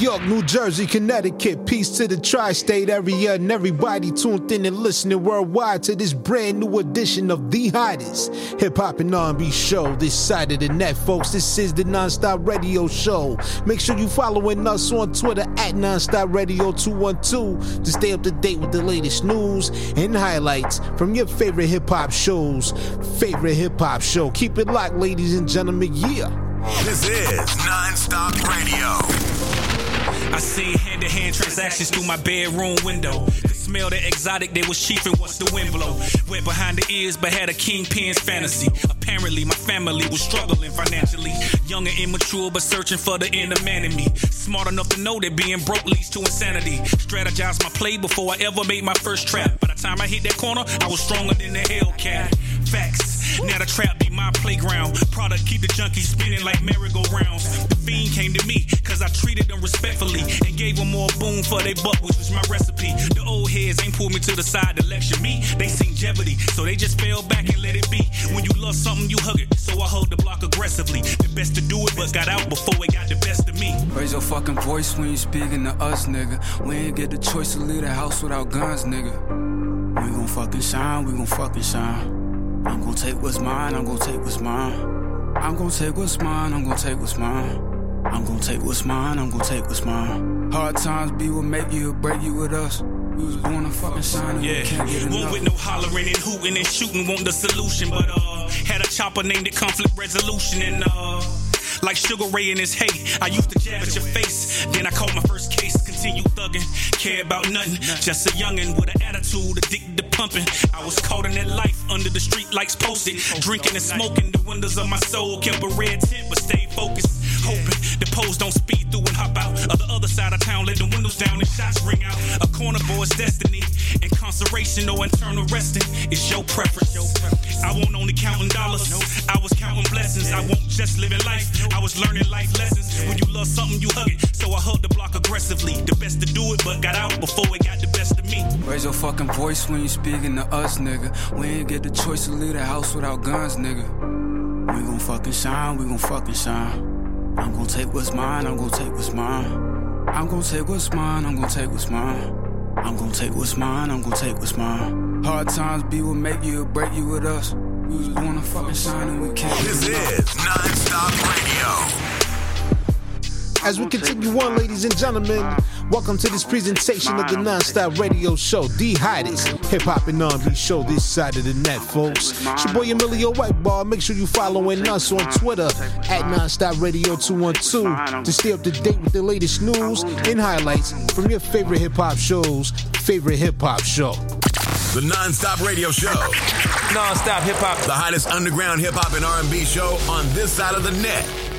York, New Jersey, Connecticut, peace to the tri state area and everybody tuned in and listening worldwide to this brand new edition of the hottest hip hop and R&B show this side of the net, folks. This is the Nonstop Radio Show. Make sure you following us on Twitter at Nonstop Radio 212 to stay up to date with the latest news and highlights from your favorite hip hop shows. Favorite hip hop show. Keep it locked, ladies and gentlemen. Yeah. This is Nonstop Radio. I seen hand to hand transactions through my bedroom window. Could smell the exotic, they was chiefing once the wind blow. Went behind the ears, but had a kingpin's fantasy. Apparently, my family was struggling financially. Young and immature, but searching for the inner man in me. Smart enough to know that being broke leads to insanity. Strategized my play before I ever made my first trap. By the time I hit that corner, I was stronger than the Hellcat. Facts. Now the trap be my playground. Product keep the junkies spinning like merry-go-rounds. The fiend came to me, cause I treated them respectfully and gave them more boom for they buck, which was my recipe. The old heads ain't pulled me to the side to lecture me. They seen jeopardy, so they just fell back and let it be. When you love something, you hug it. So I hugged the block aggressively. The best to do it, but got out before it got the best of me. Raise your fucking voice when you speaking to us, nigga. We ain't get the choice to leave the house without guns, nigga. We gon' fucking shine, we gon' fucking shine. I'm gon' take what's mine, I'm gon' take what's mine. I'm gon' take what's mine, I'm gon' take what's mine. I'm gon' take what's mine, I'm gon' take what's mine. Hard times be what make you or break you with us. We was born to fucking shine Yeah, we can't get won't with no hollering and hooting and shooting, want the solution. But uh, had a chopper named it conflict resolution and uh, like Sugar Ray in his hate. I used to jab at your face, then I caught my first case. Continue thugging, care about nothing. Just a youngin' with an attitude, addicted to pumping. I was caught in that life under the street lights posted, drinking and smoking. The windows of my soul kept a red tint, but stayed focused. Hoping the poles don't speed through and hop out of the other side of town. Let the windows down and shots ring out. A corner boy's destiny, incarceration or internal resting is your preference. I won't only counting dollars. I was counting blessings. I won't just living life. I was learning life lessons. When you love something, you hug it. So I hugged the block aggressively. The best to do it, but got out before it got the best of me. Raise your fucking voice when you speaking to us, nigga. We ain't get the choice to leave the house without guns, nigga. We gon' fucking shine, we gon' fucking shine. I'm gon' take what's mine, I'm gon' take what's mine. I'm gon' take what's mine, I'm gon' take what's mine. I'm gon' take what's mine, I'm gon' take what's mine. Hard times be what make you or break you with us. We was born to fucking shine and we can't This is Nonstop Radio. As we continue on, ladies and gentlemen, welcome to this presentation of the Nonstop Radio Show, the hottest hip hop and R&B show this side of the net, folks. It's your boy Emilio Egbar. Make sure you following us on Twitter at Nonstop Radio 212 to stay up to date with the latest news and highlights from your favorite hip hop shows, favorite hip hop show. The Nonstop Radio Show. Non-stop hip hop. The hottest underground hip hop and R&B show on this side of the net.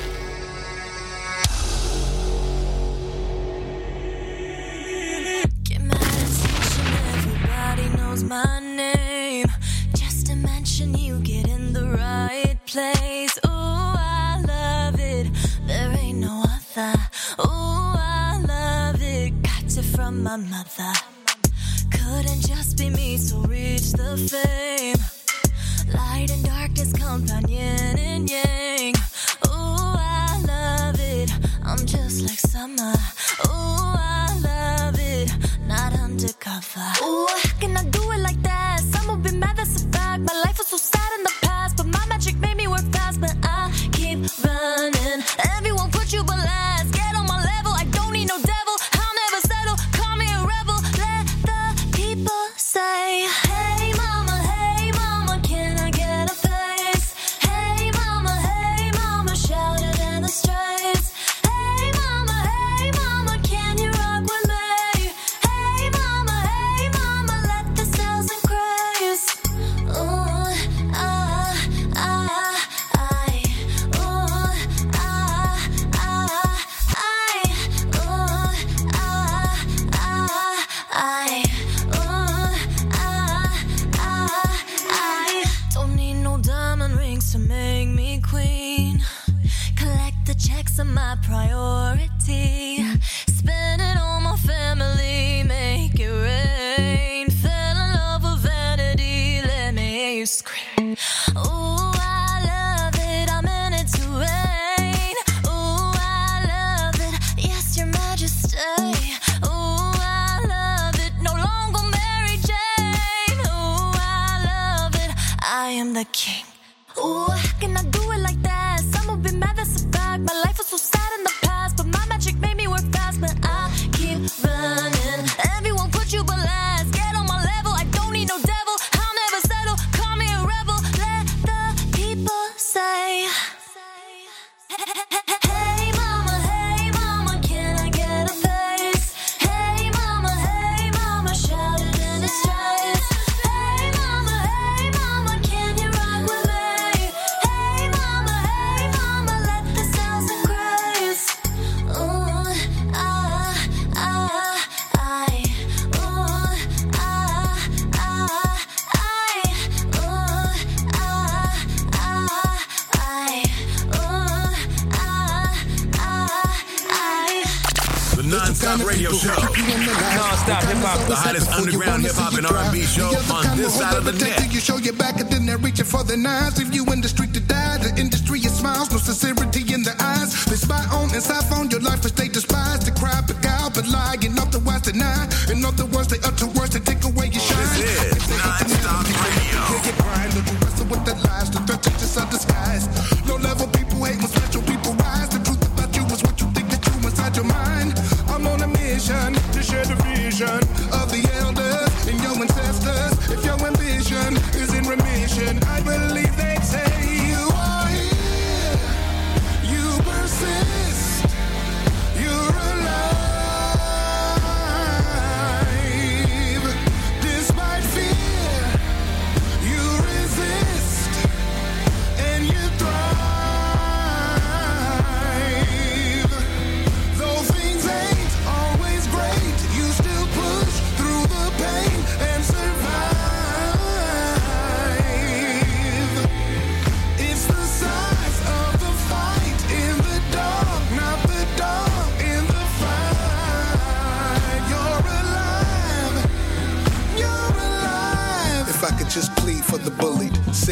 Knows my name. Just to mention you get in the right place. Ooh, I love it. There ain't no other. Ooh, I love it. Got it from my mother. Couldn't just be me to reach the fame. Light and darkness compound yin and yang. Ooh, I love it. I'm just like summer. Undercover. Ooh, how can I do it like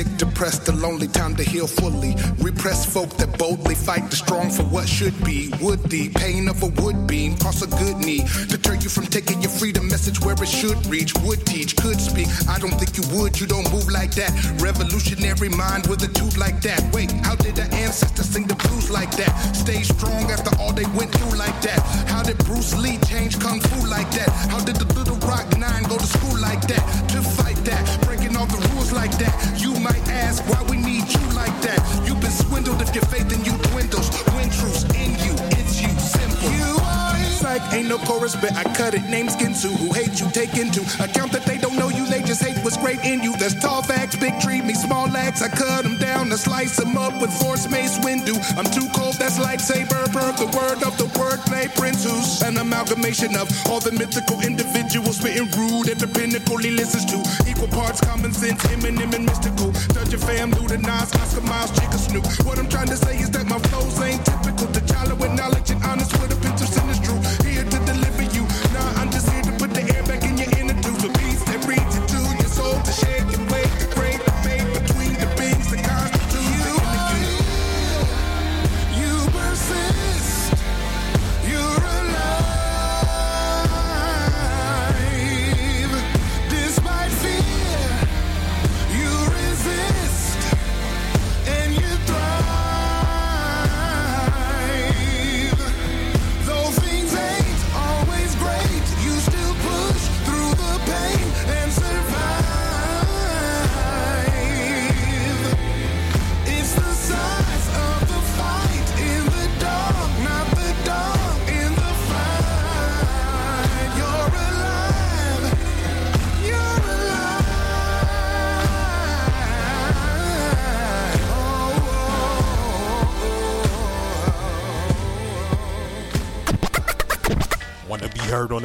sick, depressed, the lonely, time to heal fully. Repressed folk that boldly fight the strong for what should be. Would the pain of a wood beam cross a good knee? Deter you from taking your freedom message where it should reach. Would teach, could speak. I don't think you would, you don't move like that. Revolutionary mind with a tooth like that. Wait, how did the ancestors sing the blues like that? Stay strong after all they went through like that. How did Bruce Lee change kung fu like that? How did the little rock nine go to school like that? To fight that, breaking all the like that. You might ask why we need you like that. You've been swindled if your faith in you dwindles. When truth's in you, it's you, simple. You like ain't no chorus, but I cut it. Names Ginsu, who hate you, take into account that they don't know you, they just hate what's great in you. There's tall facts, big tree, me small lags. I cut them down, I slice them up with force mace windu. I'm too cold, that's lightsaber, burn the word of the wordplay, Prince who's an amalgamation of all the mythical individuals spitting rude at the pinnacle he listens to. Equal parts common sense, Eminem and mystical. Judge your fam, Luda Nas, Oscar Miles, Chica Snoop. What I'm trying to say is that my flows ain't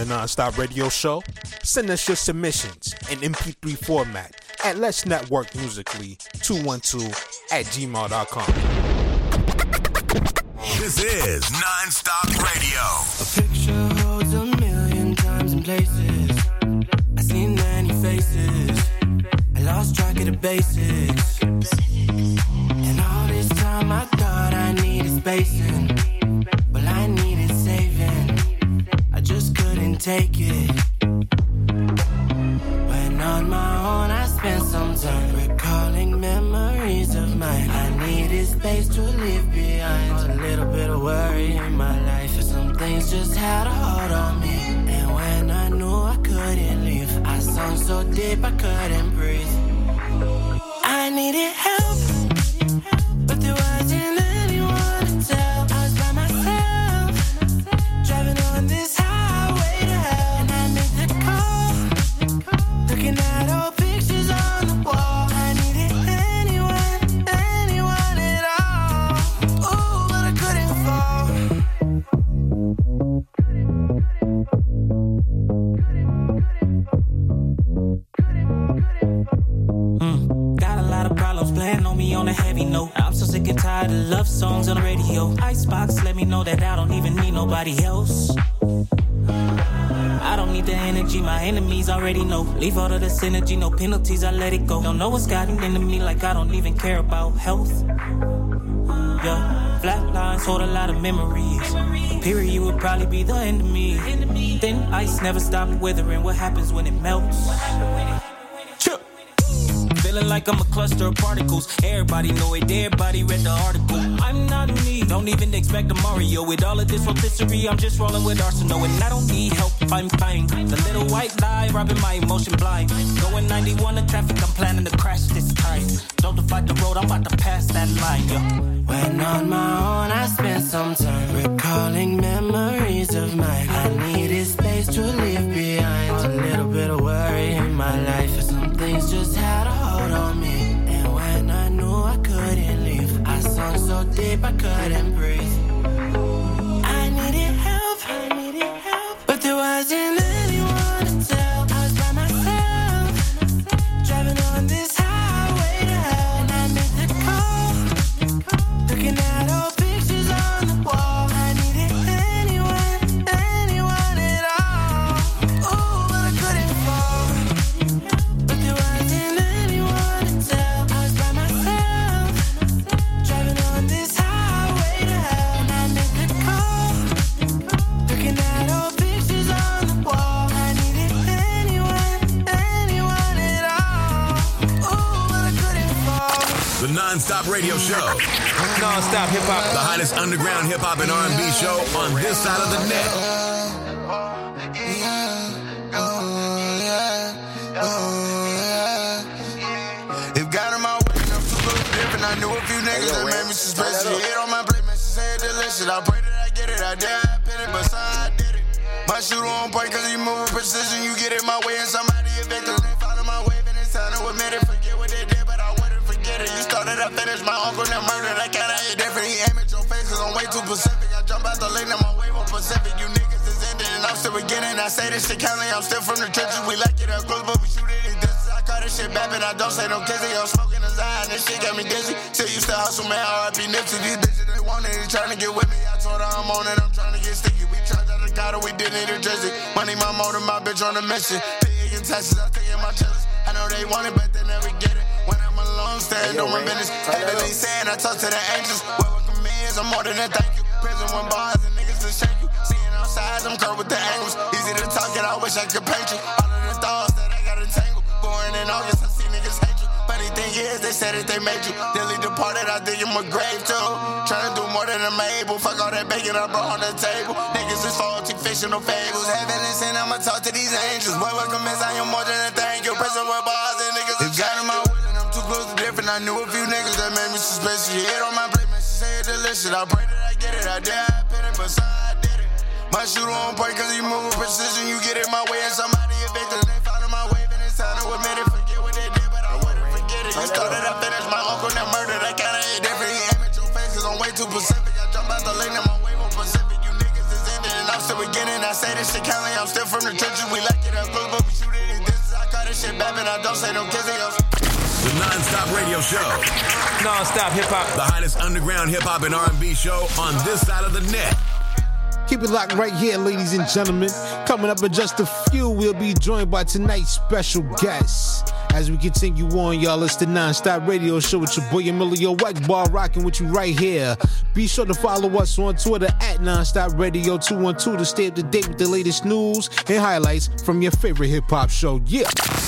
the Nonstop Radio Show? Send us your submissions in MP3 format at Let's Network Musically 212 at gmail.com. This is non-stop radio. A picture holds a million times and places. I seen many faces. I lost track of the basics. And all this time I thought I needed spacing. take it. When on my own, I spend some time recalling memories of mine. I needed space to leave behind. A little bit of worry in my life. Some things just had a hold on me. And when I knew I couldn't leave, I sunk so deep I couldn't breathe. I needed help. Songs on the radio. Icebox let me know that I don't even need nobody else. I don't need the energy, my enemies already know. Leave all of the synergy, no penalties, I let it go. Don't know what's gotten into me like I don't even care about health. Yeah, flat lines hold a lot of memories. A period would probably be the end of me. Thin ice never stop withering. What happens when it melts? Feeling like I'm a cluster of particles. Everybody know it, everybody read the article. I'm not me, don't even expect a Mario. With all of this rotisserie, I'm just rolling with arsenal. And I don't need help, I'm fine. The little white lie, robbing my emotion blind. Going 91 in traffic, I'm planning to crash this time. Don't fight the road, I'm about to pass that line, yeah. When on my own, I spent some time recalling memories of mine. I need needed space to leave behind. A little bit of worry in my life, some things just had a hold on me. And when I knew I couldn't leave, I sunk so deep I couldn't breathe. I needed help, I needed help, but there wasn't non-stop radio show. Non-stop hip hop. The hottest underground hip hop and R&B show on this side of the net. If God in my way, I'm too little different. I knew a few niggas that made me suspicious. You hit on my plate, man, she said delicious. I pray that I get it. I dare I pin it, but son, I did it. My shooter on point, cause he move with precision. You get in my way and somebody evicted. They follow my wave and it's time to admit it. Forget I finished. My uncle that murdered, I kinda hit different. He aim at your face, cause I'm way too Pacific. I jump out the lane, now my wave on Pacific. You niggas is ended, and I'm still beginning. I say this shit counting, I'm still from the trenches. We like it up close, but we shoot it in distance. I call this shit bapping, I don't say no kissing. I'm smoking a Zion, this shit got me dizzy. Still used to hustle, man, RIP Nipsey. These bitches, they want it, they trying to get with me. I told her I'm on it, I'm trying to get sticky. We charged out the car, we did need a jersey. Money, my motor, my bitch on a mission. Paying taxes, I stay in my chillers. I know they want it, but they never get it. When I'm alone, on my business. Heavily saying, I talk to the angels. What welcome is, I'm more than a thank you. Prison one bars and niggas to shake you. Seeing outside, I'm curved with the angles. Easy to talk, and I wish I could paint you. All of the thoughts that I got entangled. Born in August, I see niggas hate you. Funny thing is, they said that they made you. Dilly departed, I dig in my grave too. Trying to do more than I'm able. Fuck all that bacon I brought on the table. Niggas is faulty, fictional fables. Heaven and sin, I'ma talk to these angels. Boy, welcome is I am more than a thank you. Prison with bars different, I knew a few niggas that made me suspicious. You hit on my plate, man, she say it delicious. I pray that I get it. I dare I pin it, but son, I did it. My shooter on point, cause he move with precision. You get in my way and somebody evicted. They follow my wave and it's time to admit it. Forget what they did, but I wouldn't forget it. You started, I finished. My uncle that murdered, I kinda hit different. He aim at your face, cause I'm way too Pacific. I jump out the lane and my wave on Pacific. You niggas is ending and I'm still beginning. I say this shit counting, I'm still from the trenches. We like it close, but we shoot it in distance. I call this shit bapping, I don't say no kissing. I'm The non-stop radio show. Non-stop hip hop. The hottest underground hip hop and R&B show on this side of the net. Keep it locked right here, ladies and gentlemen. Coming up in just a few, we'll be joined by tonight's special guest. As we continue on, y'all, it's the non-stop radio show with your boy Emilio Egbar rocking with you right here. Be sure to follow us on Twitter at Nonstop Radio 212 to stay up to date with the latest news and highlights from your favorite hip hop show. Yeah.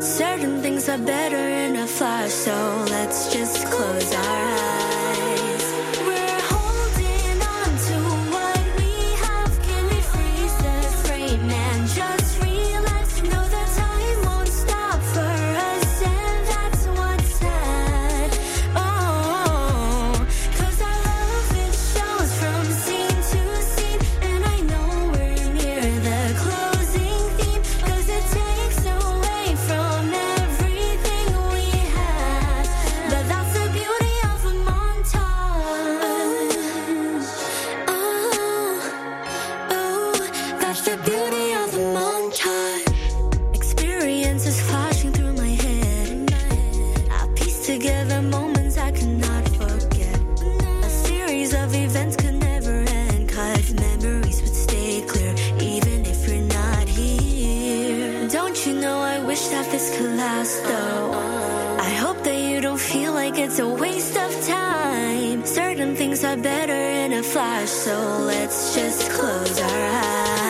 Certain things are better in a flash, so let's just close our eyes. it's a waste of time. Certain things are better in a flash, so let's just close our eyes.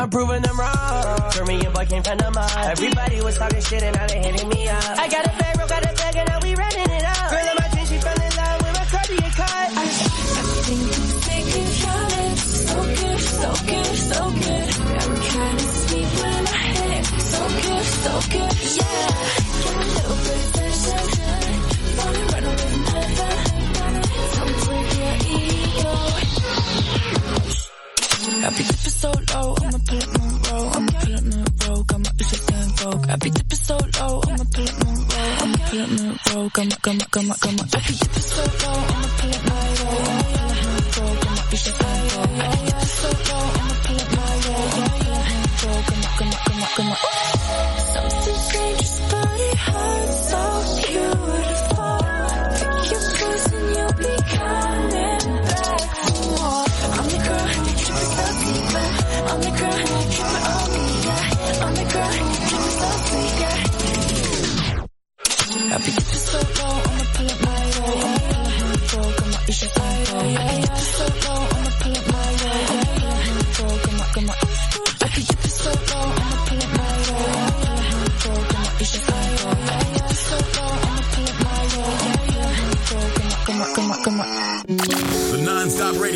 I'm proving them come on. Something dangerous,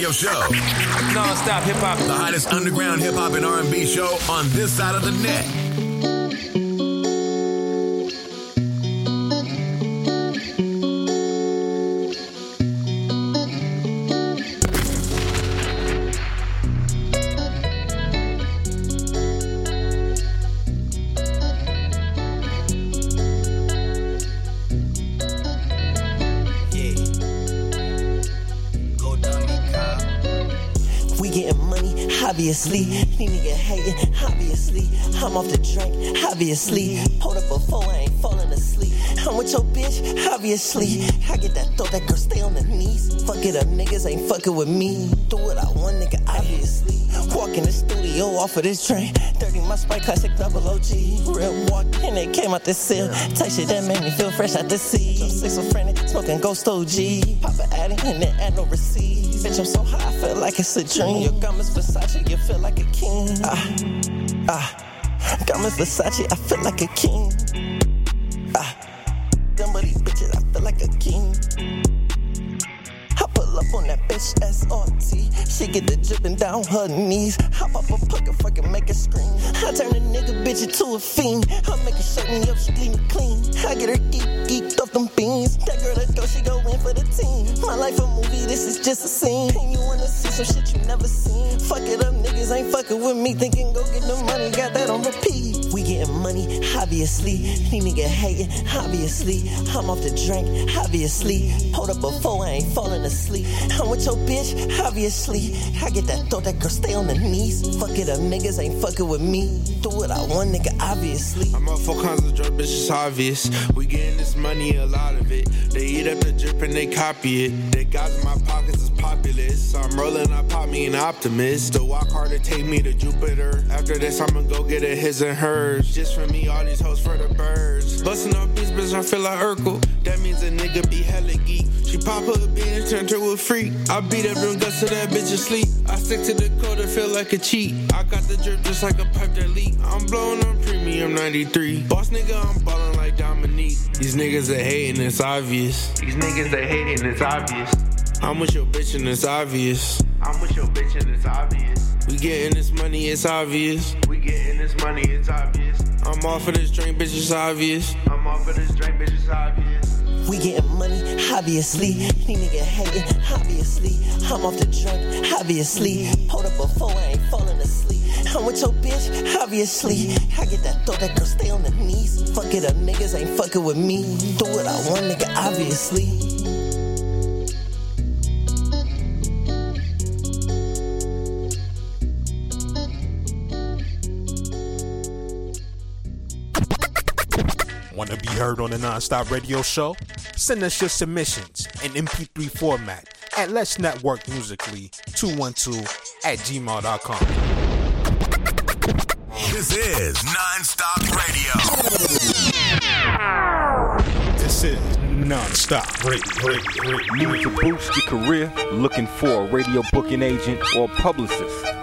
radio show. Non-stop hip hop. The hottest underground hip hop and R&B show on this side of the net. Obviously. I get that thought that girl stay on the knees. Fuck it up, niggas ain't fucking with me. Do what I want, nigga, obviously. Walk in the studio off of this train. 30 my spike classic double OG. Real walk, and they came out the seal. Type shit that made me feel fresh out the sea. I'm friendly, smoking ghost OG. Pop Papa addy, and then add no receipt. Bitch, I'm so high, I feel like it's a dream. Your garments Versace, you feel like a king. Ah, ah. Garments Versace, I feel like a king. Up on that bitch SRT. She get the dripping down her knees. Hop up a pocket, fucking make her scream. I turn a nigga bitch into a fiend. I make her shut me up, she clean clean. I get her geek, geeked off them beans. That girl that go, she go in for the team. My life a movie, this is just a scene. And you wanna see some shit you never seen. Fuck it up, niggas ain't fucking with me. Thinking go get the money, got that on repeat. Getting money, obviously. These nigga hating, obviously. I'm off the drink, obviously. Hold up before I ain't falling asleep. I'm with your bitch, obviously. I get that thought that girl stay on the knees. Fuck it up, niggas ain't fucking with me. Do what I want, nigga, obviously. I'm up for kinds of drug, bitch, it's obvious. We getting this money, a lot of it. They eat up the drip and they copy it. They guys in my pockets is populous. I'm rolling, I pop me an optimist. To walk hard to take me to Jupiter. After this, I'ma go get a his and hers. Just for me, all these hoes for the birds. Busting up beats, bitch, I feel like Urkel. That means a nigga be hella geek. She pop her a beat and turn her a freak. I beat up them guts to that bitch asleep. I stick to the code and feel like a cheat. I got the drip just like a pipe that leak. I'm blowing on premium 93. Boss nigga, I'm ballin' like Dominique. These niggas are hating, it's obvious. These niggas are hating, it's obvious. I'm with your bitch and it's obvious. I'm with your bitch and it's obvious. We getting this money, it's obvious. We getting this money, it's obvious. I'm off of this drink, bitch, it's obvious. I'm off of this drink, bitch, it's obvious. We getting money, obviously. These nigga hating, obviously. I'm off the drink, obviously. Hold up before I ain't falling asleep. I'm with your bitch, obviously. I get that thought that girl stay on the knees. Fuck it up, niggas ain't fucking with me. Do what I want, nigga, obviously. Want to be heard on the Nonstop Radio Show? Send us your submissions in MP3 format at Let's Network Musically 212 at gmail.com. This is non-stop radio. This is Nonstop Radio. radio, radio. Need to boost your career? Looking for a radio booking agent or publicist?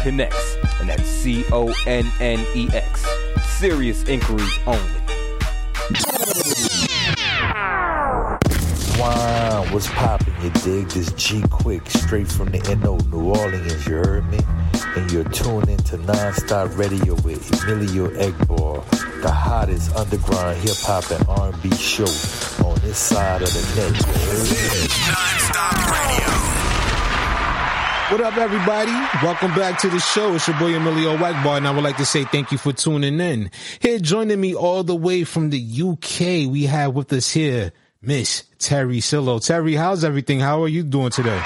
Connex, and that's C O N N E X. Serious inquiries only. Wow. What's poppin', you dig? This G Quick, straight from the NO, New Orleans, you heard me? And you're tuned into Non-Stop Radio with Emilio Egbar, the hottest underground hip-hop and R&B show on this side of the net, you? Non-Stop Radio. What up, everybody? Welcome back to the show. It's your boy Emilio Egbar, and I would like to say thank you for tuning in. Here, joining me all the way from the UK, we have with us here Miss Teri Sillo. Teri, how's everything? How are you doing today?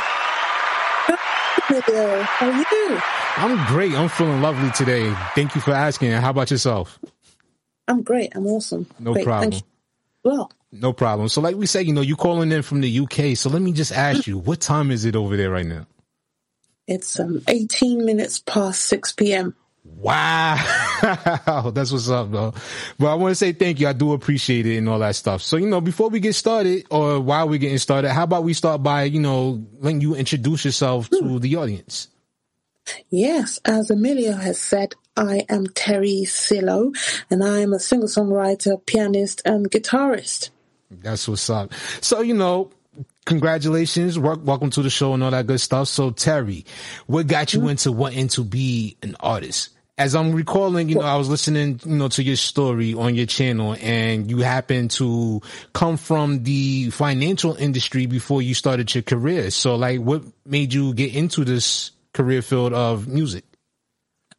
How are you? I'm great. I'm feeling lovely today. Thank you for asking. How about yourself? I'm great. I'm awesome. No great. problem. Well, No problem. So, like we said, you know, you calling in from the UK. So, let me just ask you, what time is it over there right now? It's um 18 minutes past 6 p.m. Wow. That's what's up, though. But I want to say thank you. I do appreciate it and all that stuff. So, you know, before we get started or while we're getting started, how about we start by, you know, letting you introduce yourself to the audience? Yes, as Emilio has said, I am Teri Sillo, and I am a singer-songwriter, pianist, and guitarist. That's what's up. So, you know, congratulations. Wel- Welcome to the show and all that good stuff. So, Teri, what got you into wanting to be an artist? As I'm recalling, you know, I was listening, you know, to your story on your channel and you happen to come from the financial industry before you started your career. So like what made you get into this career field of music?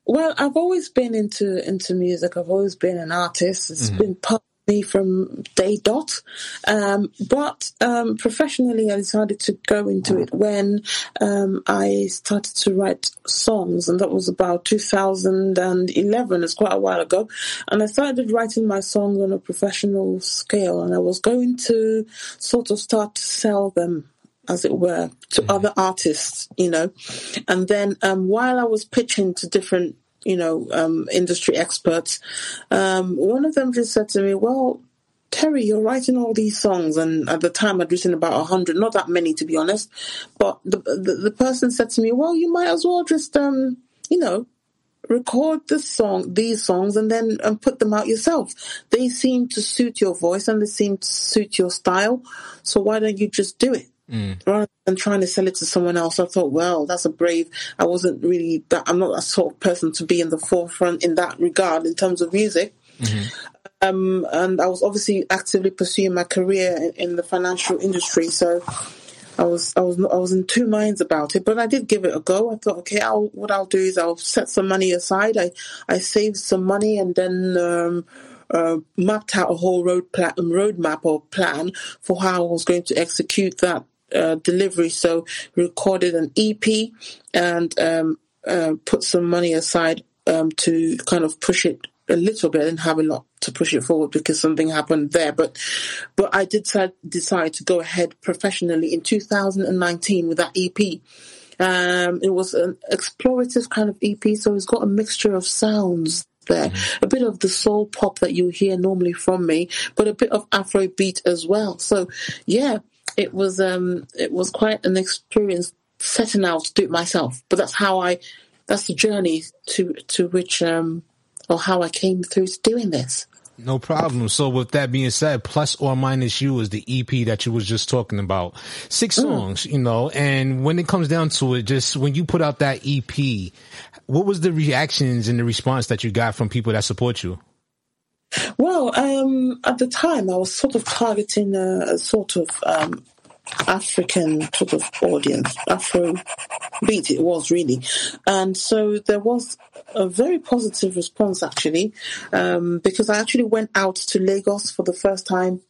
Well, I've always been into into music. I've always been an artist. It's Mm-hmm. been part from day dot. Um, but um, professionally, I decided to go into it when um, I started to write songs, and that was about 2011. It's quite a while ago. And I started writing my songs on a professional scale, and I was going to sort of start to sell them as it were, to other artists, you know. And then um, while I was pitching to different, you know, um, industry experts, um, one of them just said to me, "Well, Teri, you're writing all these songs," and at the time I'd written about a hundred, not that many to be honest. But the, the the person said to me, "Well, you might as well just, um, you know." record this song, these songs, and then um, put them out yourself. They seem to suit your voice and they seem to suit your style. So why don't you just do it? Rather than trying to sell it to someone else, I thought, well, that's a brave. I wasn't really that. I'm not that sort of person to be in the forefront in that regard in terms of music. Um, and I was obviously actively pursuing my career in, in the financial industry, so I was I was I was in two minds about it. But I did give it a go. I thought, okay, I'll, what I'll do is I'll set some money aside. I I saved some money and then. Um, uh, mapped out a whole road plan, roadmap or plan for how I was going to execute that uh, delivery. So recorded an EP and um, uh, put some money aside um, to kind of push it a little bit. I didn't have a lot to push it forward because something happened there. But but I did decide, decide to go ahead professionally in 2019 with that EP. Um, it was an explorative kind of EP, so it's got a mixture of sounds there, a bit of the soul pop that you hear normally from me, but a bit of Afro beat as well. So yeah, it was um, it was quite an experience setting out to do it myself. But that's how I, that's the journey to to which um, or how I came through to doing this. No problem. So with that being said, plus or minus you is the EP that you was just talking about. Six songs, you know, and when it comes down to it, just when you put out that EP, what was the reactions and the response that you got from people that support you? Well, um, at the time, I was sort of targeting a, sort of um, African sort of audience, Afro beat it was really, and so there was a very positive response actually, um, because I actually went out to Lagos for the first time.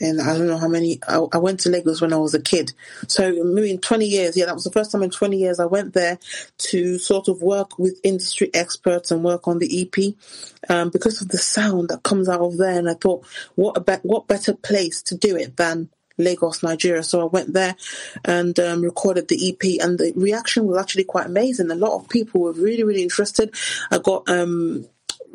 And I don't know how many. I, I went to Lagos when I was a kid, so maybe in twenty years. Yeah, that was the first time in twenty years I went there to sort of work with industry experts and work on the EP um, because of the sound that comes out of there. And I thought, what a be- what better place to do it than Lagos, Nigeria. So I went there and um, recorded the EP, and the reaction was actually quite amazing. A lot of people were really, really interested. I got um,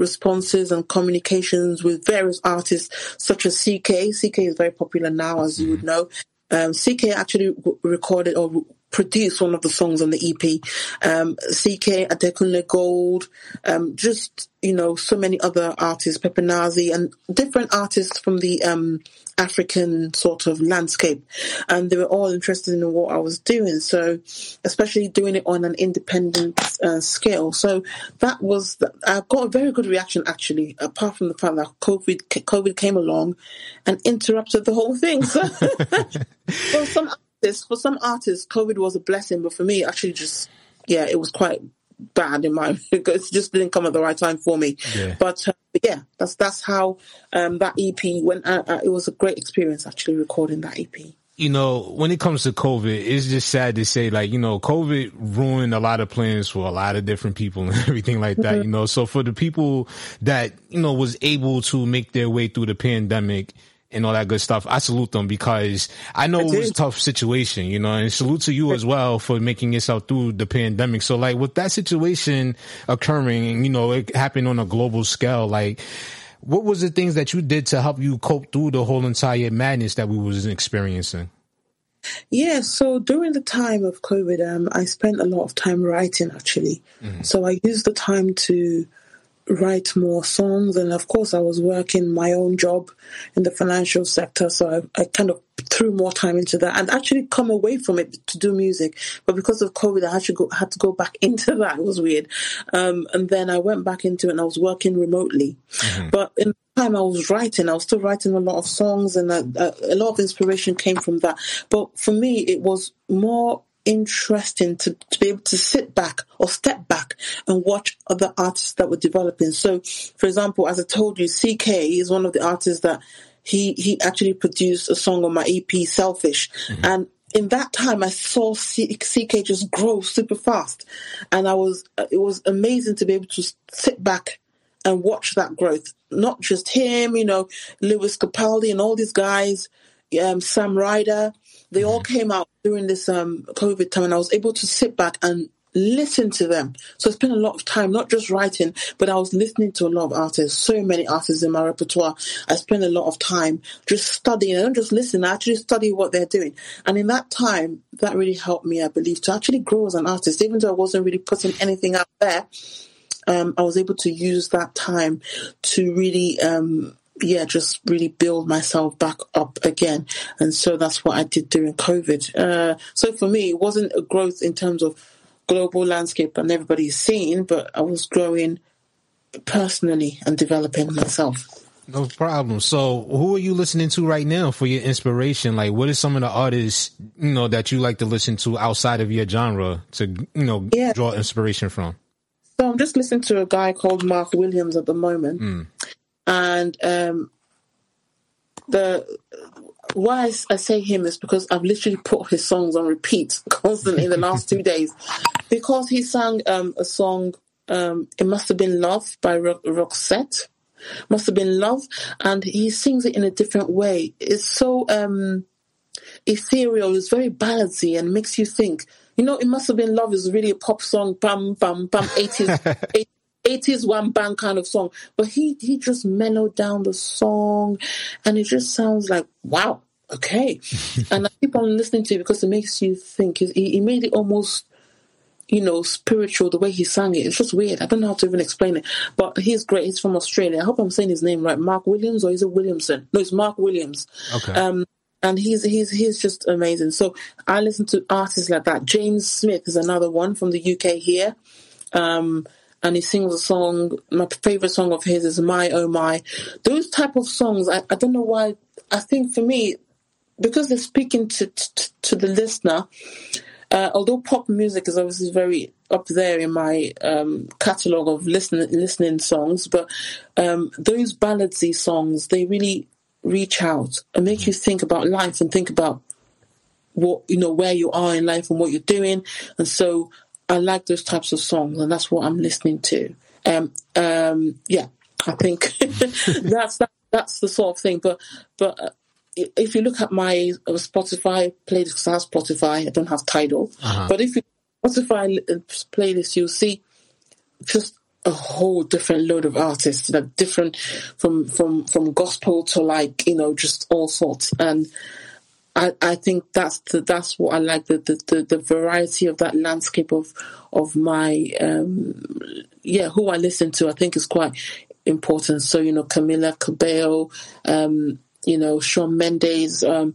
responses and communications with various artists such as CKay. CKay is very popular now, as you would know. Um, CKay actually recorded or produced one of the songs on the EP. Um, CKay, Adekunle Gold, um, just, you know, so many other artists, Pepenazi and different artists from the, um, African sort of landscape. And they were all interested in what I was doing. So, especially doing it on an independent uh, scale. So that was, the, I got a very good reaction actually, apart from the fact that COVID, COVID came along and interrupted the whole thing. So, for some artists, for some artists, COVID was a blessing, but for me, actually just, yeah, it was quite bad in my because it just didn't come at the right time for me. Yeah. But uh, yeah, that's that's how um, that EP went. Uh, uh, it was a great experience actually recording that EP. you know, when it comes to COVID, it's just sad to say, like, you know, COVID ruined a lot of plans for a lot of different people and everything like that, you know. So for the people that, you know, was able to make their way through the pandemic and all that good stuff, I salute them because I know it was a tough situation, you know, and salute to you as well for making yourself through the pandemic. So like with that situation occurring, and, you know, it happened on a global scale, like, what was the things that you did to help you cope through the whole entire madness that we was experiencing? Yeah, so during the time of COVID, um, I spent a lot of time writing actually. So I used the time to write more songs, and of course, I was working my own job in the financial sector, so I, I kind of threw more time into that and actually come away from it to do music. But because of COVID, I actually go, had to go back into that. It was weird. Um, and then I went back into it and I was working remotely. But in the time I was writing, I was still writing a lot of songs and a, a, a lot of inspiration came from that. But for me, it was more interesting to, to be able to sit back or step back and watch other artists that were developing. So, for example, as I told you, CKay is one of the artists that he, he actually produced a song on my EP, Selfish. And in that time, I saw C- CKay just grow super fast. And I was, it was amazing to be able to sit back and watch that growth. Not just him, you know, Lewis Capaldi and all these guys, um, Sam Ryder, they all came out during this um, COVID time, and I was able to sit back and listen to them. So I spent a lot of time, not just writing, but I was listening to a lot of artists, so many artists in my repertoire. I spent a lot of time just studying. I don't just listen, I actually study what they're doing. And in that time, that really helped me, I believe, to actually grow as an artist. Even though I wasn't really putting anything out there, um, I was able to use that time to really, um, yeah, just really build myself back up again. And so that's what I did during COVID. Uh, so for me, it wasn't a growth in terms of global landscape and everybody's seeing, but I was growing personally and developing myself. No problem. So, who are you listening to right now for your inspiration? Like, what are some of the artists you know that you like to listen to outside of your genre to you know Yeah. draw inspiration from? So I'm just listening to a guy called Mark Williams at the moment, Mm. And um, the why I say him is because I've literally put his songs on repeat constantly in the last two days, because he sang um, a song. Um, it must have been love by Ro- Roxette. Must have been love, and he sings it in a different way. It's so um, ethereal. It's very ballady and makes you think. You know, it must have been love is really a pop song, bam, bam, bam, eighties, eighties one bang kind of song. But he he just mellowed down the song, and it just sounds like wow, okay. and I keep on listening to it because it makes you think. He, he made it almost you know, spiritual, the way he sang it. It's just weird. I don't know how to even explain it. But he's great. He's from Australia. I hope I'm saying his name right. Mark Williams or is it Williamson? No, it's Mark Williams. Okay. Um, and he's he's he's just amazing. So I listen to artists like that. James Smith is another one from the UK here. Um, and he sings a song. My favorite song of his is "My Oh My." Those type of songs, I, I don't know why. I think for me, because they're speaking to to, to the listener. Uh, although pop music is obviously very up there in my um, catalog of listening listening songs, but um, those ballady songs they really reach out and make you think about life and think about what you know where you are in life and what you're doing. And so I like those types of songs, and that's what I'm listening to. Um, um, yeah, I think that's that, that's the sort of thing. But but uh, if you look at my uh, Spotify playlist, because I have Spotify, I don't have Tidal. Uh-huh. But if you Spotify uh, playlist, you'll see just a whole different load of artists that different from from from gospel to like you know just all sorts and I, I think that's the, that's what I like the, the, the, variety of that landscape of of my um, yeah who I listen to I think is quite important. So you know Camila Cabello, um, you know Shawn Mendes, um,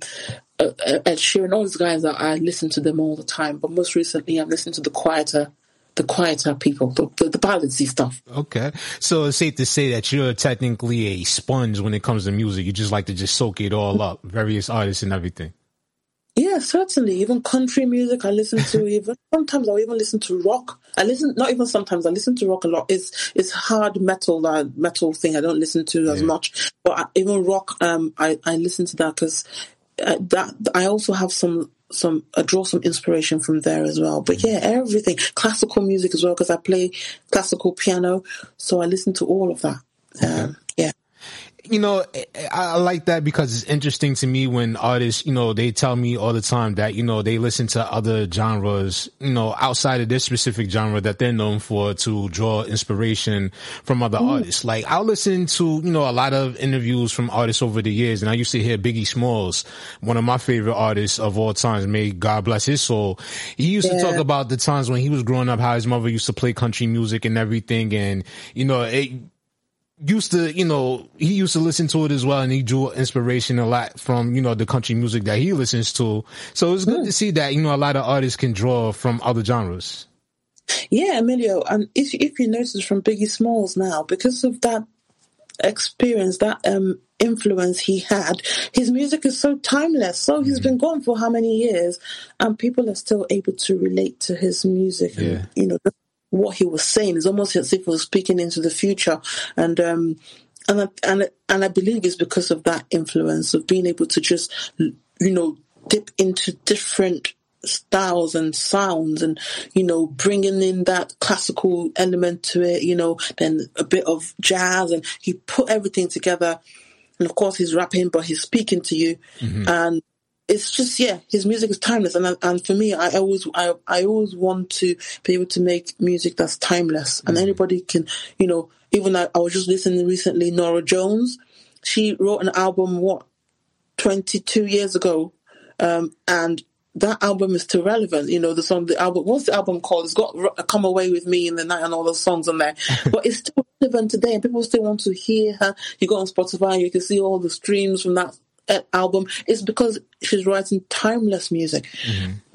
uh, uh, Ed Sheeran, all these guys. I listen to them all the time. But most recently, I've listened to the quieter the quieter people, the, the, the ballady stuff. Okay. So it's safe to say that you're technically a sponge when it comes to music. You just like to just soak it all up, various artists and everything. Yeah, certainly. Even country music, I listen to. even sometimes I'll even listen to rock. I listen, not even sometimes. I listen to rock a lot. It's it's hard metal, uh, metal thing. I don't listen to as much. But I, even rock, um, I I listen to that because uh, that I also have some some I draw some inspiration from there as well. But yeah, everything classical music as well because I play classical piano, so I listen to all of that. Um, yeah. You know, eh, eh, I, I like that because it's interesting to me when artists, you know, they tell me all the time that, you know, they listen to other genres, you know, outside of this specific genre that they're known for to draw inspiration from other mm-hmm. artists. Like I'll listen to, you know, a lot of interviews from artists over the years and I used to hear Biggie Smalls, one of my favorite artists of all times, may God bless his soul. He used to talk about the times when he was growing up, how his mother used to play country music and everything. And, you know, it, used to, you know, he used to listen to it as well, and he drew inspiration a lot from, you know, the country music that he listens to. So it's good to see that, you know, a lot of artists can draw from other genres. Yeah, Emilio, and if if you notice from Biggie Smalls now, because of that experience, that um influence he had, his music is so timeless. So he's been gone for how many years, and people are still able to relate to his music. And, you know, what he was saying. Is almost as if he was speaking into the future, and um and I, and and I believe it's because of that influence of being able to just you know dip into different styles and sounds and you know bringing in that classical element to it you know then a bit of jazz and he put everything together. And of course he's rapping but he's speaking to you. And it's just yeah his music is timeless. And and for me I always I, I always want to be able to make music that's timeless. And anybody can you know even I, I was just listening recently Norah Jones. She wrote an album what 22 years ago? Um and that album is still relevant. You know the song the album what's the album called? It's got come away with me in the night and all those songs on there. But it's still relevant today. And people still want to hear her. You go on spotify you can see all the streams from that album is because she's writing timeless music.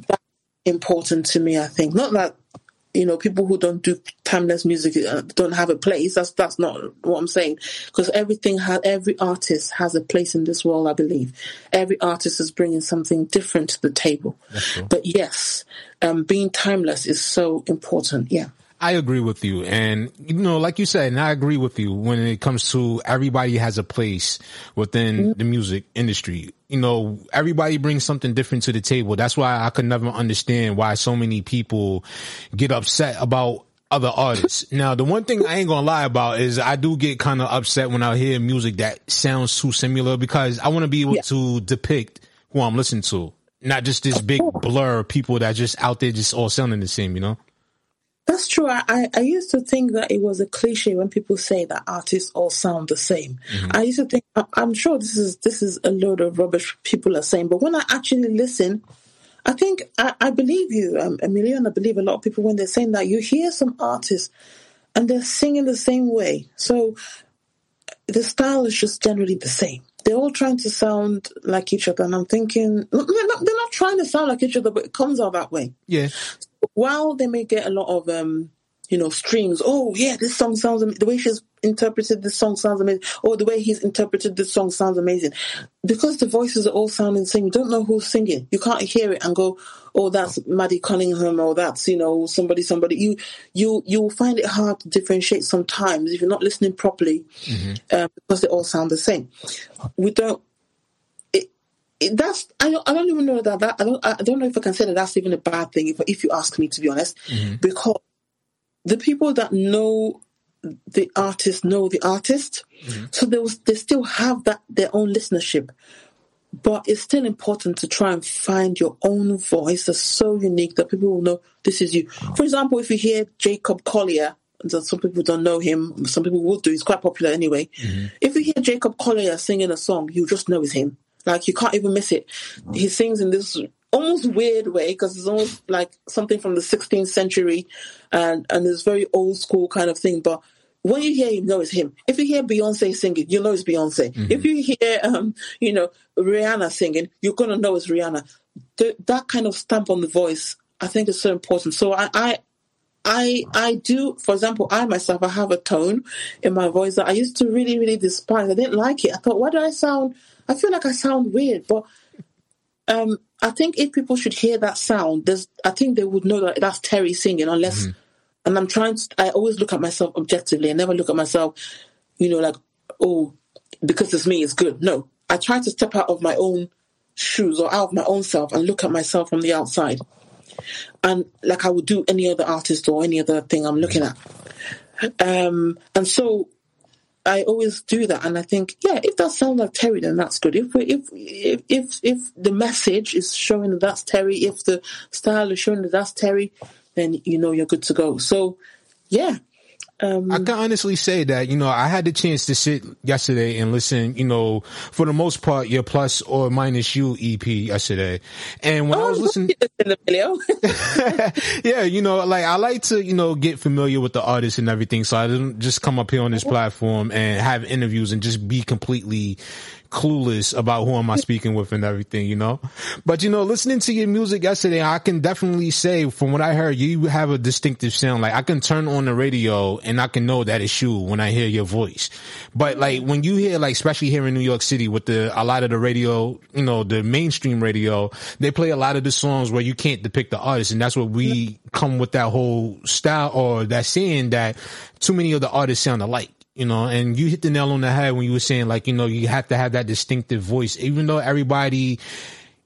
That's important to me i think. Not that you know people who don't do timeless music uh, don't have a place. That's that's not what i'm saying. Because everything has every artist has a place in this world i believe. Every artist is bringing something different to the table. But yes um being timeless is so important. Yeah I agree with you. And, you know, like you said, and I agree with you when it comes to everybody has a place within mm-hmm. the music industry. You know, everybody brings something different to the table. That's why I could never understand why so many people get upset about other artists. Now, the one thing I ain't gonna lie about is I do get kind of upset when I hear music that sounds too similar because I want to be able to depict who I'm listening to. Not just this big blur of people that just out there just all sounding the same, you know? That's true. I, I, used to think that it was a cliche when people say that artists all sound the same. I used to think I'm sure this is this is a load of rubbish people are saying, but when I actually listen, I think I, I believe you, um, Amelia, and I believe a lot of people when they're saying that. You hear some artists and they're singing the same way, so the style is just generally the same. They're all trying to sound like each other, and I'm thinking they're not, they're not trying to sound like each other, but it comes out that way Yeah. while they may get a lot of um you know streams oh yeah this song sounds am- the way she's interpreted this song sounds amazing or the way he's interpreted this song sounds amazing. Because the voices are all sounding the same you don't know who's singing. You can't hear it and go oh that's maddie cunningham or that's you know somebody somebody. You you you'll find it hard to differentiate sometimes if you're not listening properly um, because they all sound the same. We don't it, that's I don't, I don't even know that, that I don't I don't know if I can say that that's even a bad thing if if you ask me to be honest. Because the people that know the artist know the artist. Mm-hmm. So they was, they still have that their own listenership. But it's still important to try and find your own voice that's so unique that people will know this is you. Oh. For example if you hear Jacob Collier that some people don't know him some people will do he's quite popular anyway. Mm-hmm. If you hear Jacob Collier singing a song you just know it's him. Like you can't even miss it. He sings in this almost weird way because it's almost like something from the 16th century, and and it's very old school kind of thing. But when you hear him, you know it's him. If you hear Beyonce singing, you know it's Beyonce. If you hear, um, you know, Rihanna singing, you're gonna know it's Rihanna. Th- that kind of stamp on the voice, I think, is so important. So I, I, I, I do. For example, I myself, I have a tone in my voice that I used to really, really despise. I didn't like it. I thought, why do I sound? I feel like I sound weird, but um, I think if people should hear that sound, there's, I think they would know that that's Teri singing, unless. And I'm trying to. I always look at myself objectively. I never look at myself, you know, like, oh, because it's me, it's good. No, I try to step out of my own shoes or out of my own self and look at myself from the outside, and like I would do any other artist or any other thing I'm looking at. Um, and so I always do that, and I think, yeah, if that sounds like Teri, then that's good. If we, if if if the message is showing that that's Teri, if the style is showing that that's Teri, then you know you're good to go. So, yeah. Um, I can honestly say that, you know, I had the chance to sit yesterday and listen, you know, for the most part, your plus or minus you EP yesterday. And when I was listening, yeah, you know, like I like to, you know, get familiar with the artists and everything. So I didn't just come up here on this platform and have interviews and just be completely clueless about who am I speaking with and everything, you know? But you know, listening to your music yesterday, I can definitely say from what I heard, you have a distinctive sound. Like I can turn on the radio and I can know that it's you when I hear your voice. But like when you hear like, especially here in New York City with the, a lot of the radio, you know, the mainstream radio, they play a lot of the songs where you can't depict the artist. And that's what we come with that whole style or that saying that too many of the artists sound alike you know, and you hit the nail on the head when you were saying like, you know, you have to have that distinctive voice, even though everybody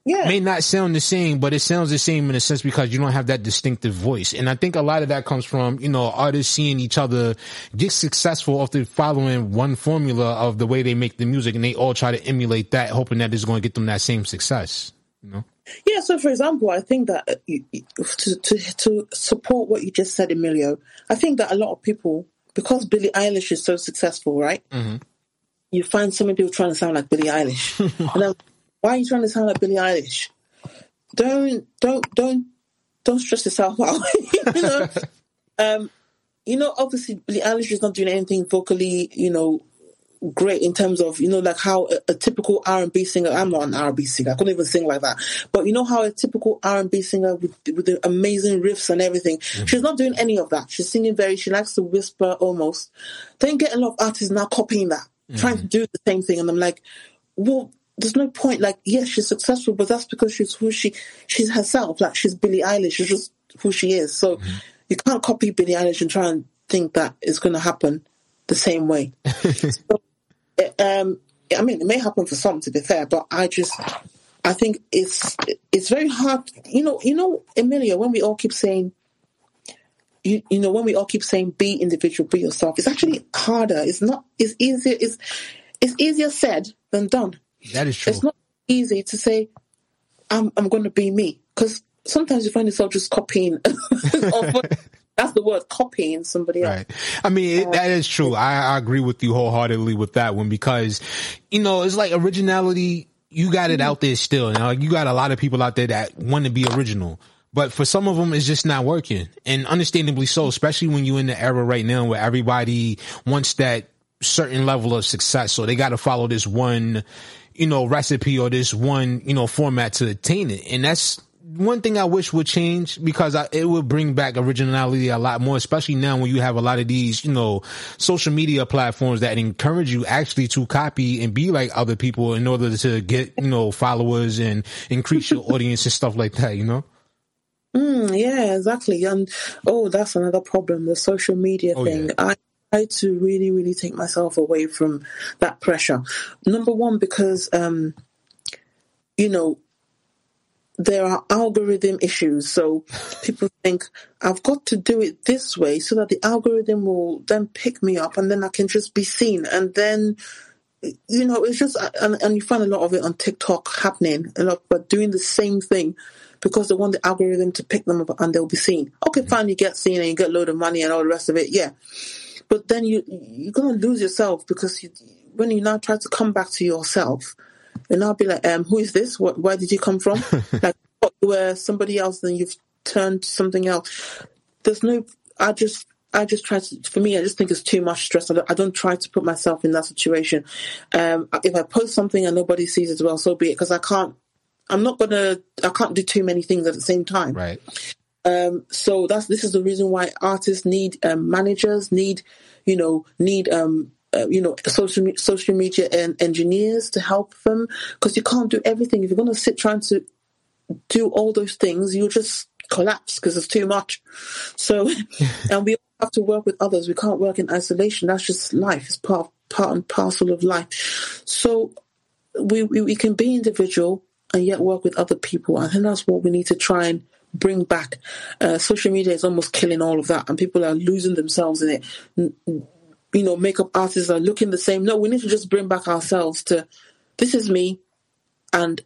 yeah. may not sound the same, but it sounds the same in a sense because you don't have that distinctive voice. And I think a lot of that comes from, you know, artists seeing each other get successful after following one formula of the way they make the music and they all try to emulate that, hoping that it's going to get them that same success, you know? Yeah, so for example, I think that uh, to, to to support what you just said, Emilio, I think that a lot of people, because Billie Eilish is so successful, right? You find so many people trying to sound like Billie Eilish. and then, why are you trying to sound like Billie Eilish? Don't don't don't don't stress yourself out. you know, um, you know, obviously Billie Eilish is not doing anything vocally, you know, great in terms of you know like how a, a typical R and B singer. I'm not an R and B singer. I couldn't even sing like that. But you know how a typical R and B singer with with the amazing riffs and everything. Mm-hmm. She's not doing any of that. She's singing very. She likes to whisper almost. Then get a lot of artists now copying that, mm-hmm. trying to do the same thing, and I'm like, well. There's no point. Like, yes, she's successful, but that's because she's who she, she's herself. Like, she's Billie Eilish. She's just who she is. So, mm-hmm. you can't copy Billie Eilish and try and think that it's going to happen the same way. so, it, um, I mean, it may happen for some, to be fair, but I just, I think it's it's very hard. You know, you know, Emilia, when we all keep saying, you you know, when we all keep saying, be individual, be yourself, it's actually harder. It's not. It's easier. It's it's easier said than done. That is true. It's not easy to say, I'm I'm going to be me because sometimes you find yourself just copying. that's the word, copying somebody else. Right. I mean, it, that is true. I, I agree with you wholeheartedly with that one because, you know, it's like originality. You got it mm-hmm. out there still. You know, you got a lot of people out there that want to be original. But for some of them, it's just not working. And understandably so, especially when you're in the era right now where everybody wants that certain level of success. So they got to follow this one, you know, recipe or this one, you know, format to attain it. And that's one thing I wish would change because I, it would bring back originality a lot more, especially now when you have a lot of these, you know, social media platforms that encourage you actually to copy and be like other people in order to get, you know, followers and increase your audience and stuff like that, you know? Mm, yeah, exactly. And oh, that's another problem the social media Oh, thing. yeah. I try to really, really take myself away from that pressure. Number one, because, um, you know, there are algorithm issues. So people think I've got to do it this way so that the algorithm will then pick me up and then I can just be seen. And then, you know, it's just, and, and you find a lot of it on TikTok happening, a lot, but doing the same thing because they want the algorithm to pick them up and they'll be seen. Okay, fine, you get seen and you get a load of money and all the rest of it. Yeah. But then you, you're going to lose yourself because you, when you now try to come back to yourself, and I'll be like, um, who is this? What, where did you come from? like, you were somebody else, then you've turned to something else. There's no, I just, I just try to, for me, I just think it's too much stress. I don't, I don't try to put myself in that situation. Um, if I post something and nobody sees it, well, so be it, because I can't, I'm not gonna, I can't do too many things at the same time. Right. Um, so that's this is the reason why artists need um, managers, need you know, need um, uh, you know, social me- social media and engineers to help them because you can't do everything. If you're going to sit trying to do all those things, you'll just collapse because it's too much. So, and we have to work with others. We can't work in isolation. That's just life. It's part part and parcel of life. So, we we, we can be individual and yet work with other people. I think that's what we need to try and bring back. Uh, social media is almost killing all of that, and people are losing themselves in it. You know, makeup artists are looking the same. No, we need to just bring back ourselves to this is me, and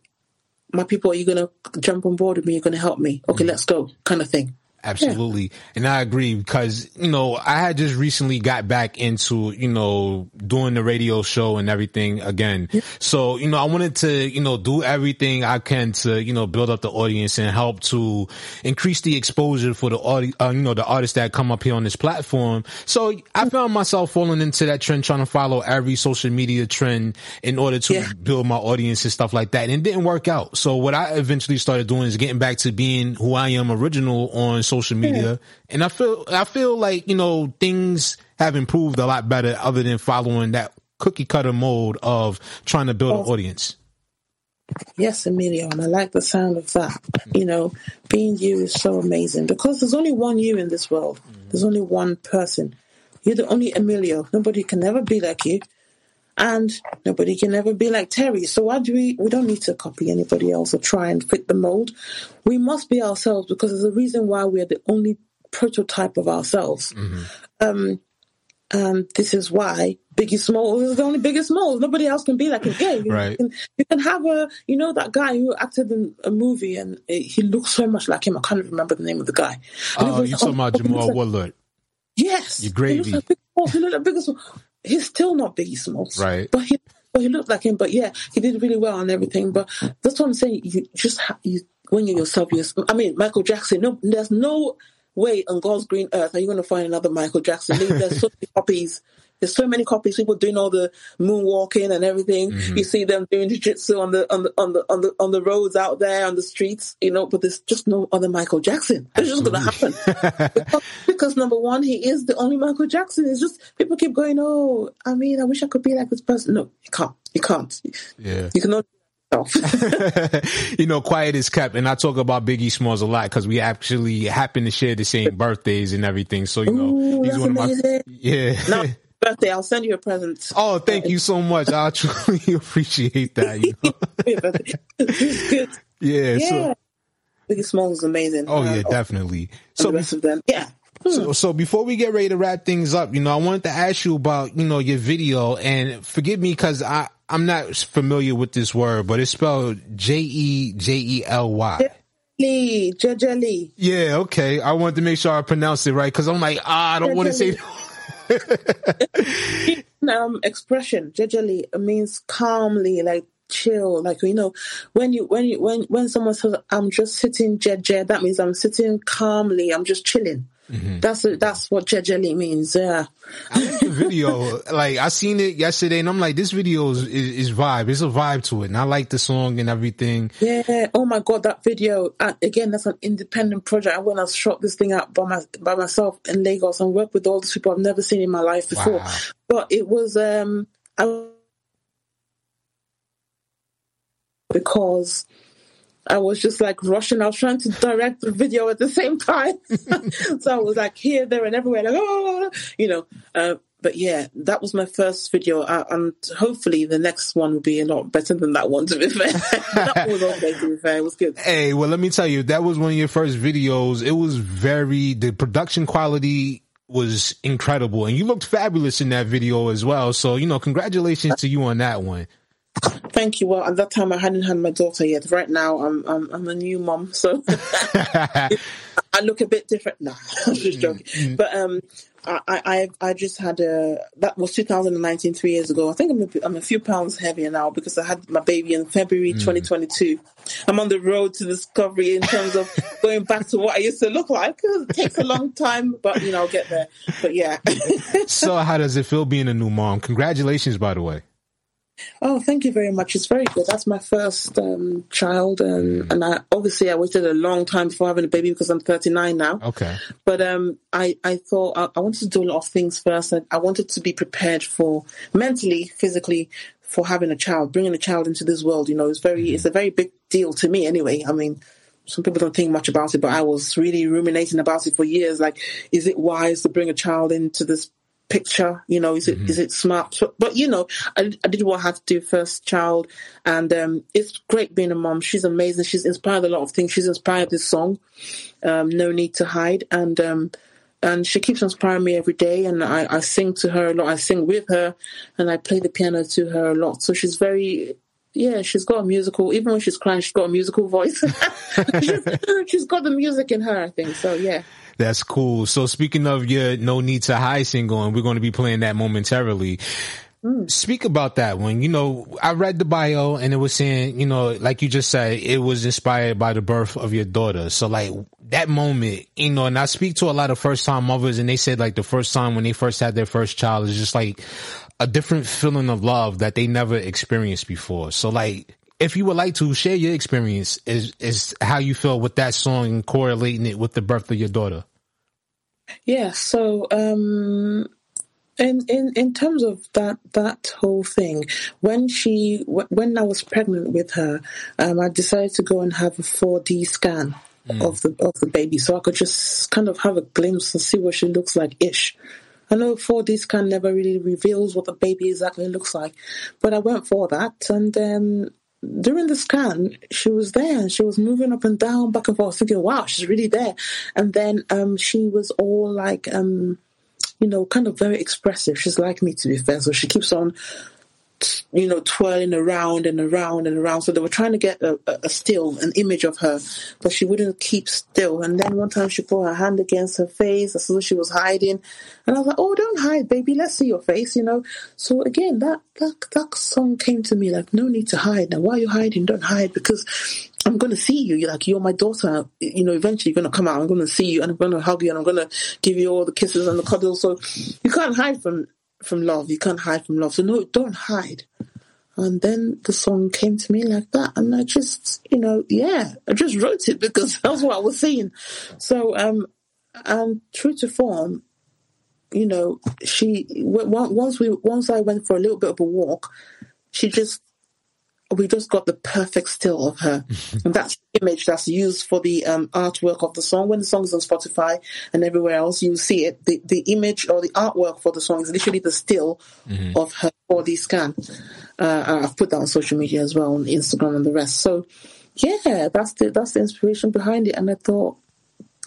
my people, are you going to jump on board with me? You're going to help me? Okay, mm. let's go, kind of thing. Absolutely. And I agree because, you know, I had just recently got back into, you know, doing the radio show and everything again. So, you know, I wanted to, you know, do everything I can to, you know, build up the audience and help to increase the exposure for the audi- uh, you know, the artists that come up here on this platform. So I found myself falling into that trend, trying to follow every social media trend in order to build my audience and stuff like that. And it didn't work out. So what I eventually started doing is getting back to being who I am original on social media. And I feel, I feel like, you know, things have improved a lot better other than following that cookie cutter mode of trying to build an audience. Yes, Emilio, and I like the sound of that. You know, being you is so amazing because there's only one you in this world. There's only one person. You're the only Emilio. Nobody can ever be like you, and nobody can ever be like Teri. So why do we? We don't need to copy anybody else or try and fit the mold. We must be ourselves because there's a reason why we are the only prototype of ourselves. Um, and this is why Biggie Smalls is the only Biggie Smalls. Nobody else can be like him. Yeah, you, Right. can, you can have a, you know, that guy who acted in a movie and he looks so much like him. I can't remember the name of the guy. And Oh, you like, talking about Jamal Woolard. Yes. Your He looks gravy. like Biggie Smalls. He looks like Biggie Smalls. He's still not Biggie Smalls. Right. But he, but he looked like him. But yeah, he did really well and everything. But that's what I'm saying. You just ha- you when you're yourself. You're, I mean, Michael Jackson. No, there's no way on God's green earth are you going to find another Michael Jackson. There's so many copies. There's so many copies. People doing all the moonwalking and everything. Mm-hmm. You see them doing jiu-jitsu on the on the on the on the on the roads out there on the streets. You know, but there's just no other Michael Jackson. It's just going to happen because, because number one, he is the only Michael Jackson. It's just people keep going. Oh, I mean, I wish I could be like this person. No, you can't. You can't. Yeah. You cannot. you know, quiet is kept, and I talk about Biggie Smalls a lot because we actually happen to share the same birthdays and everything. So you know, Ooh, he's one of my yeah. Now, birthday, I'll send you a present. Oh, thank you so much. I truly appreciate that. You know? yeah. Yeah. So, is amazing. oh yeah, Uh, definitely. So the rest of them. Yeah. Hmm. So, so before we get ready to wrap things up, you know, I wanted to ask you about, you know, your video and forgive me because I, I'm not familiar with this word, but it's spelled J E J E L Y. Lee, Jejely. Yeah, okay. I wanted to make sure I pronounced it right because I'm like, ah, I don't want to say. um expression jejeli means calmly like chill like you know when you when you when when someone says i'm just sitting jeje that means i'm sitting calmly i'm just chilling that's that's what jejeli means yeah. The video, like I seen it yesterday, and I'm like, this video is, is, is vibe. It's a vibe to it, and I like the song and everything. yeah. Oh my god that video. Uh, again that's an independent project. I went and shot this thing out by my by myself in lagos and worked with all these people i've never seen in my life before. But it was um I, because I was just like rushing. I was trying to direct the video at the same time, so I was like here, there, and everywhere, like oh, you know. Uh, but yeah, that was my first video, uh, and hopefully the next one will be a lot better than that one. To be fair, that was okay. To be fair, it was good. Hey, well, let me tell you, that was one of your first videos. It was very, the production quality was incredible, and you looked fabulous in that video as well. So, you know, congratulations to you on that one. Thank you. Well, at that time I hadn't had my daughter yet. Right now, I'm I'm, I'm a new mom, so I look a bit different. No, I'm just mm, joking. Mm. But um, I, I I just had a that was 2019, three years ago. I think I'm a, I'm a few pounds heavier now because I had my baby in February mm. 2022. I'm on the road to discovery in terms of going back to what I used to look like. It takes a long time, but you know, I'll get there. But yeah. so how does it feel being a new mom? Congratulations, by the way. Oh, thank you very much. It's very good. That's my first um, child, and and I obviously I waited a long time before having a baby because I'm 39 now. Okay. But um, I I thought I, I wanted to do a lot of things first. I, I wanted to be prepared for mentally, physically for having a child, bringing a child into this world. You know, it's very it's a very big deal to me anyway. I mean. Some people don't think much about it, but I was really ruminating about it for years. Like, is it wise to bring a child into this picture? You know, is it is it smart? But you know, I, I did what I had to do first child, and um, it's great being a mom. She's amazing. She's inspired a lot of things. She's inspired this song, um, "No Need to Hide," and um, and she keeps inspiring me every day. And I, I sing to her a lot. I sing with her, and I play the piano to her a lot. So she's very. Yeah, she's got a musical. Even when she's crying, she's got a musical voice. she's, she's got the music in her, I think. So yeah. That's cool. So speaking of your No Need to Hide single, and we're going to be playing that momentarily. Hmm. Speak about that one. You know, I read the bio and it was saying, you know, like you just said, it was inspired by the birth of your daughter. So like that moment, you know, and I speak to a lot of first time mothers and they said like the first time when they first had their first child is just like a different feeling of love that they never experienced before. So like, if you would like to share your experience is, is how you feel with that song and correlating it with the birth of your daughter. Yeah, so um in in in terms of that that whole thing, when she when I was pregnant with her, um, I decided to go and have a 4D scan of the of the baby, so I could just kind of have a glimpse and see what she looks like ish. I know 4D scan never really reveals what the baby exactly looks like, but I went for that, and um, during the scan, she was there and she was moving up and down, back and forth, thinking, "Wow, she's really there." And then um, she was all like, um, you know, kind of very expressive. She's like me, to be fair, so she keeps on, you know, twirling around and around and around. So they were trying to get a, a, still, an image of her, but she wouldn't keep still. And then one time she put her hand against her face as though she was hiding, and I was like, "Oh, don't hide, baby. Let's see your face," you know. So again, that that that song came to me like, "No need to hide. Now, why are you hiding? Don't hide because." I'm going to see you. You're like, you're my daughter. You know, eventually you're going to come out. I'm going to see you and I'm going to hug you and I'm going to give you all the kisses and the cuddles. So you can't hide from, from love. You can't hide from love. So no, don't hide. And then the song came to me like that. And I just, you know, yeah, I just wrote it because that's what I was seeing. So, um, and true to form, you know, she, once we, once I went for a little bit of a walk, she just we just got the perfect still of her. and that's the image that's used for the um, artwork of the song. When the song is on Spotify and everywhere else, you see it. The, the image or the artwork for the song is literally the still of her 4D scan. Uh, I've put that on social media as well, on Instagram and the rest. So, yeah, that's the, that's the inspiration behind it. And I thought,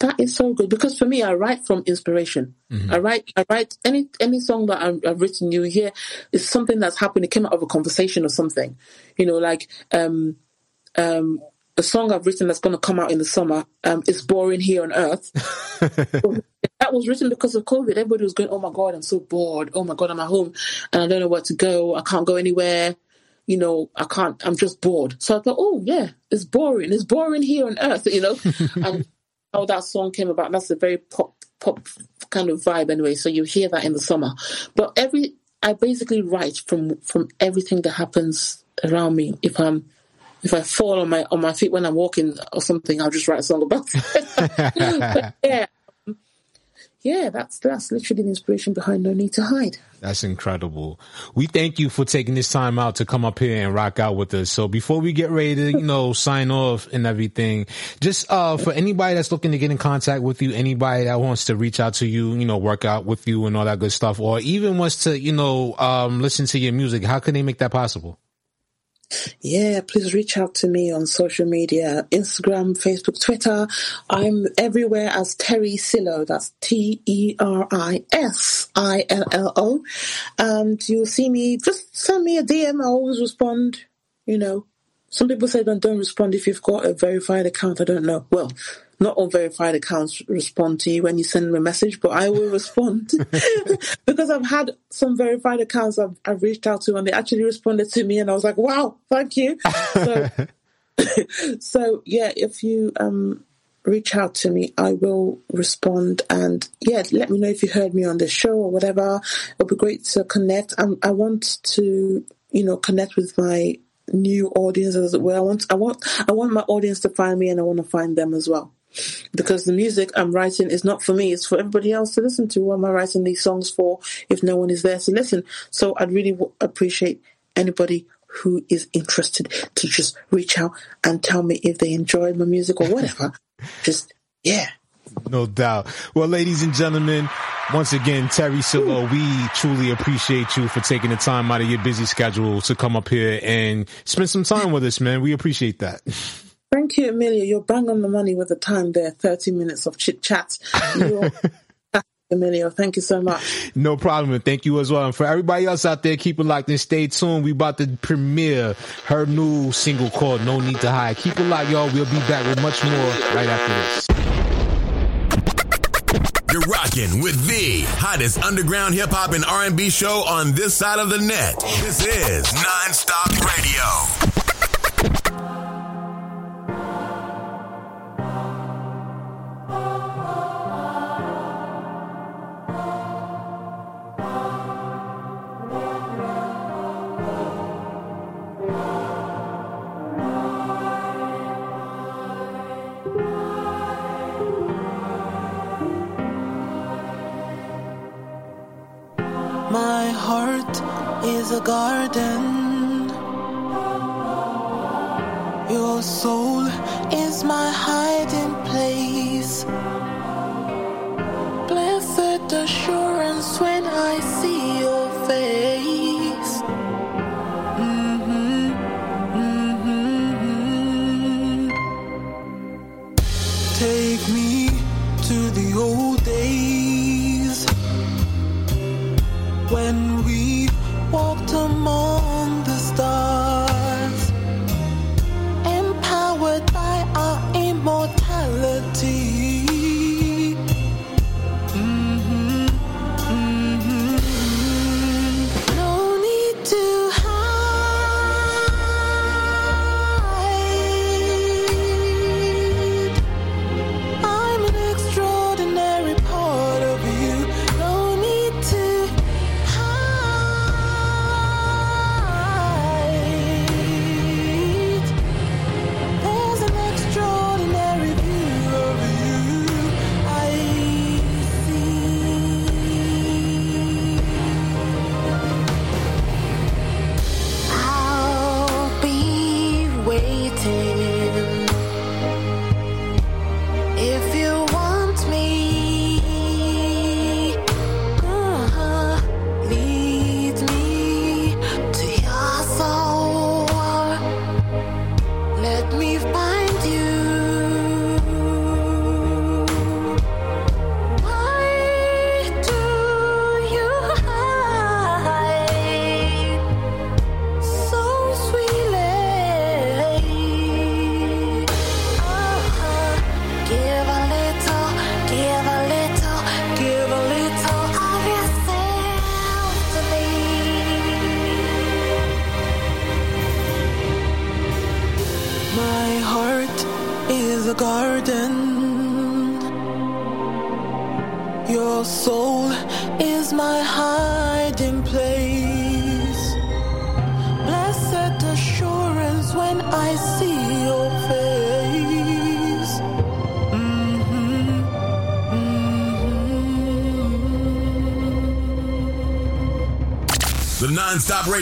that is so good because for me, I write from inspiration. I write, I write any any song that I've, I've written. You hear is something that's happened. It came out of a conversation or something. You know, like um, um, a song I've written that's going to come out in the summer. Um, it's boring here on Earth. that was written because of COVID. Everybody was going, "Oh my god, I'm so bored. Oh my god, I'm at home and I don't know where to go. I can't go anywhere." You know, I can't. I'm just bored. So I thought, oh yeah, it's boring. It's boring here on Earth. You know, and how that song came about. That's a very pop pop kind of vibe anyway. So you hear that in the summer. But every I basically write from from everything that happens around me. If I'm if I fall on my on my feet when I'm walking or something, I'll just write a song about it. Yeah. Yeah, that's that's literally the inspiration behind No Need to Hide. That's incredible. We thank you for taking this time out to come up here and rock out with us. So before we get ready to, you know, sign off and everything, just uh for anybody that's looking to get in contact with you, anybody that wants to reach out to you, you know, work out with you and all that good stuff, or even wants to, you know, um listen to your music, how can they make that possible? Yeah, please reach out to me on social media Instagram, Facebook, Twitter. I'm everywhere as Teri Sillo. That's T E R I S I L L O. And you'll see me, just send me a DM. I always respond. You know, some people say don't, don't respond if you've got a verified account. I don't know. Well, not all verified accounts respond to you when you send them a message, but I will respond because I've had some verified accounts I've, I've reached out to and they actually responded to me, and I was like, "Wow, thank you." So, so yeah, if you um, reach out to me, I will respond. And yeah, let me know if you heard me on the show or whatever. It'll be great to connect. i I want to, you know, connect with my new audience as well. I want, I want, I want my audience to find me, and I want to find them as well. Because the music I'm writing is not for me; it's for everybody else to listen to. What am I writing these songs for if no one is there to listen? So I'd really w- appreciate anybody who is interested to just reach out and tell me if they enjoyed my music or whatever. just yeah. No doubt. Well, ladies and gentlemen, once again, Teri Sillo, we truly appreciate you for taking the time out of your busy schedule to come up here and spend some time with us, man. We appreciate that. Thank you, Amelia. You're bang on the money with the time there. 30 minutes of chit chat. Emilio, thank you so much. No problem. And thank you as well. And for everybody else out there, keep it locked and stay tuned. We about to premiere her new single called No Need to Hide. Keep it locked, y'all. We'll be back with much more right after this. You're rocking with the hottest underground hip hop and R&B show on this side of the net. This is Nonstop Radio.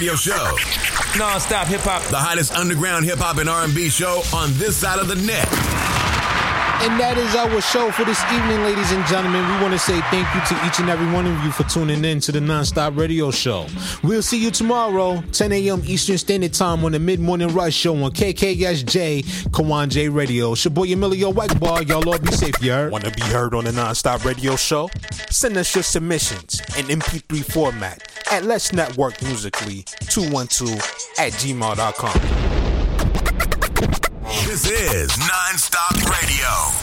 Radio Show. Nonstop hip hop. The hottest underground hip hop and R&B show on this side of the net. And that is our show for this evening, ladies and gentlemen. We want to say thank you to each and every one of you for tuning in to the Nonstop Radio Show. We'll see you tomorrow, 10 a.m. Eastern Standard Time on the Mid Morning Rush Show on KKSJ, Kawon J Radio. It's your boy Emilio Whiteball. Y'all all be safe, you heard? Want to be heard on the Nonstop Radio Show? Send us your submissions in MP3 format at Let's Network Musically 212 at gmail.com. This is Nonstop Radio.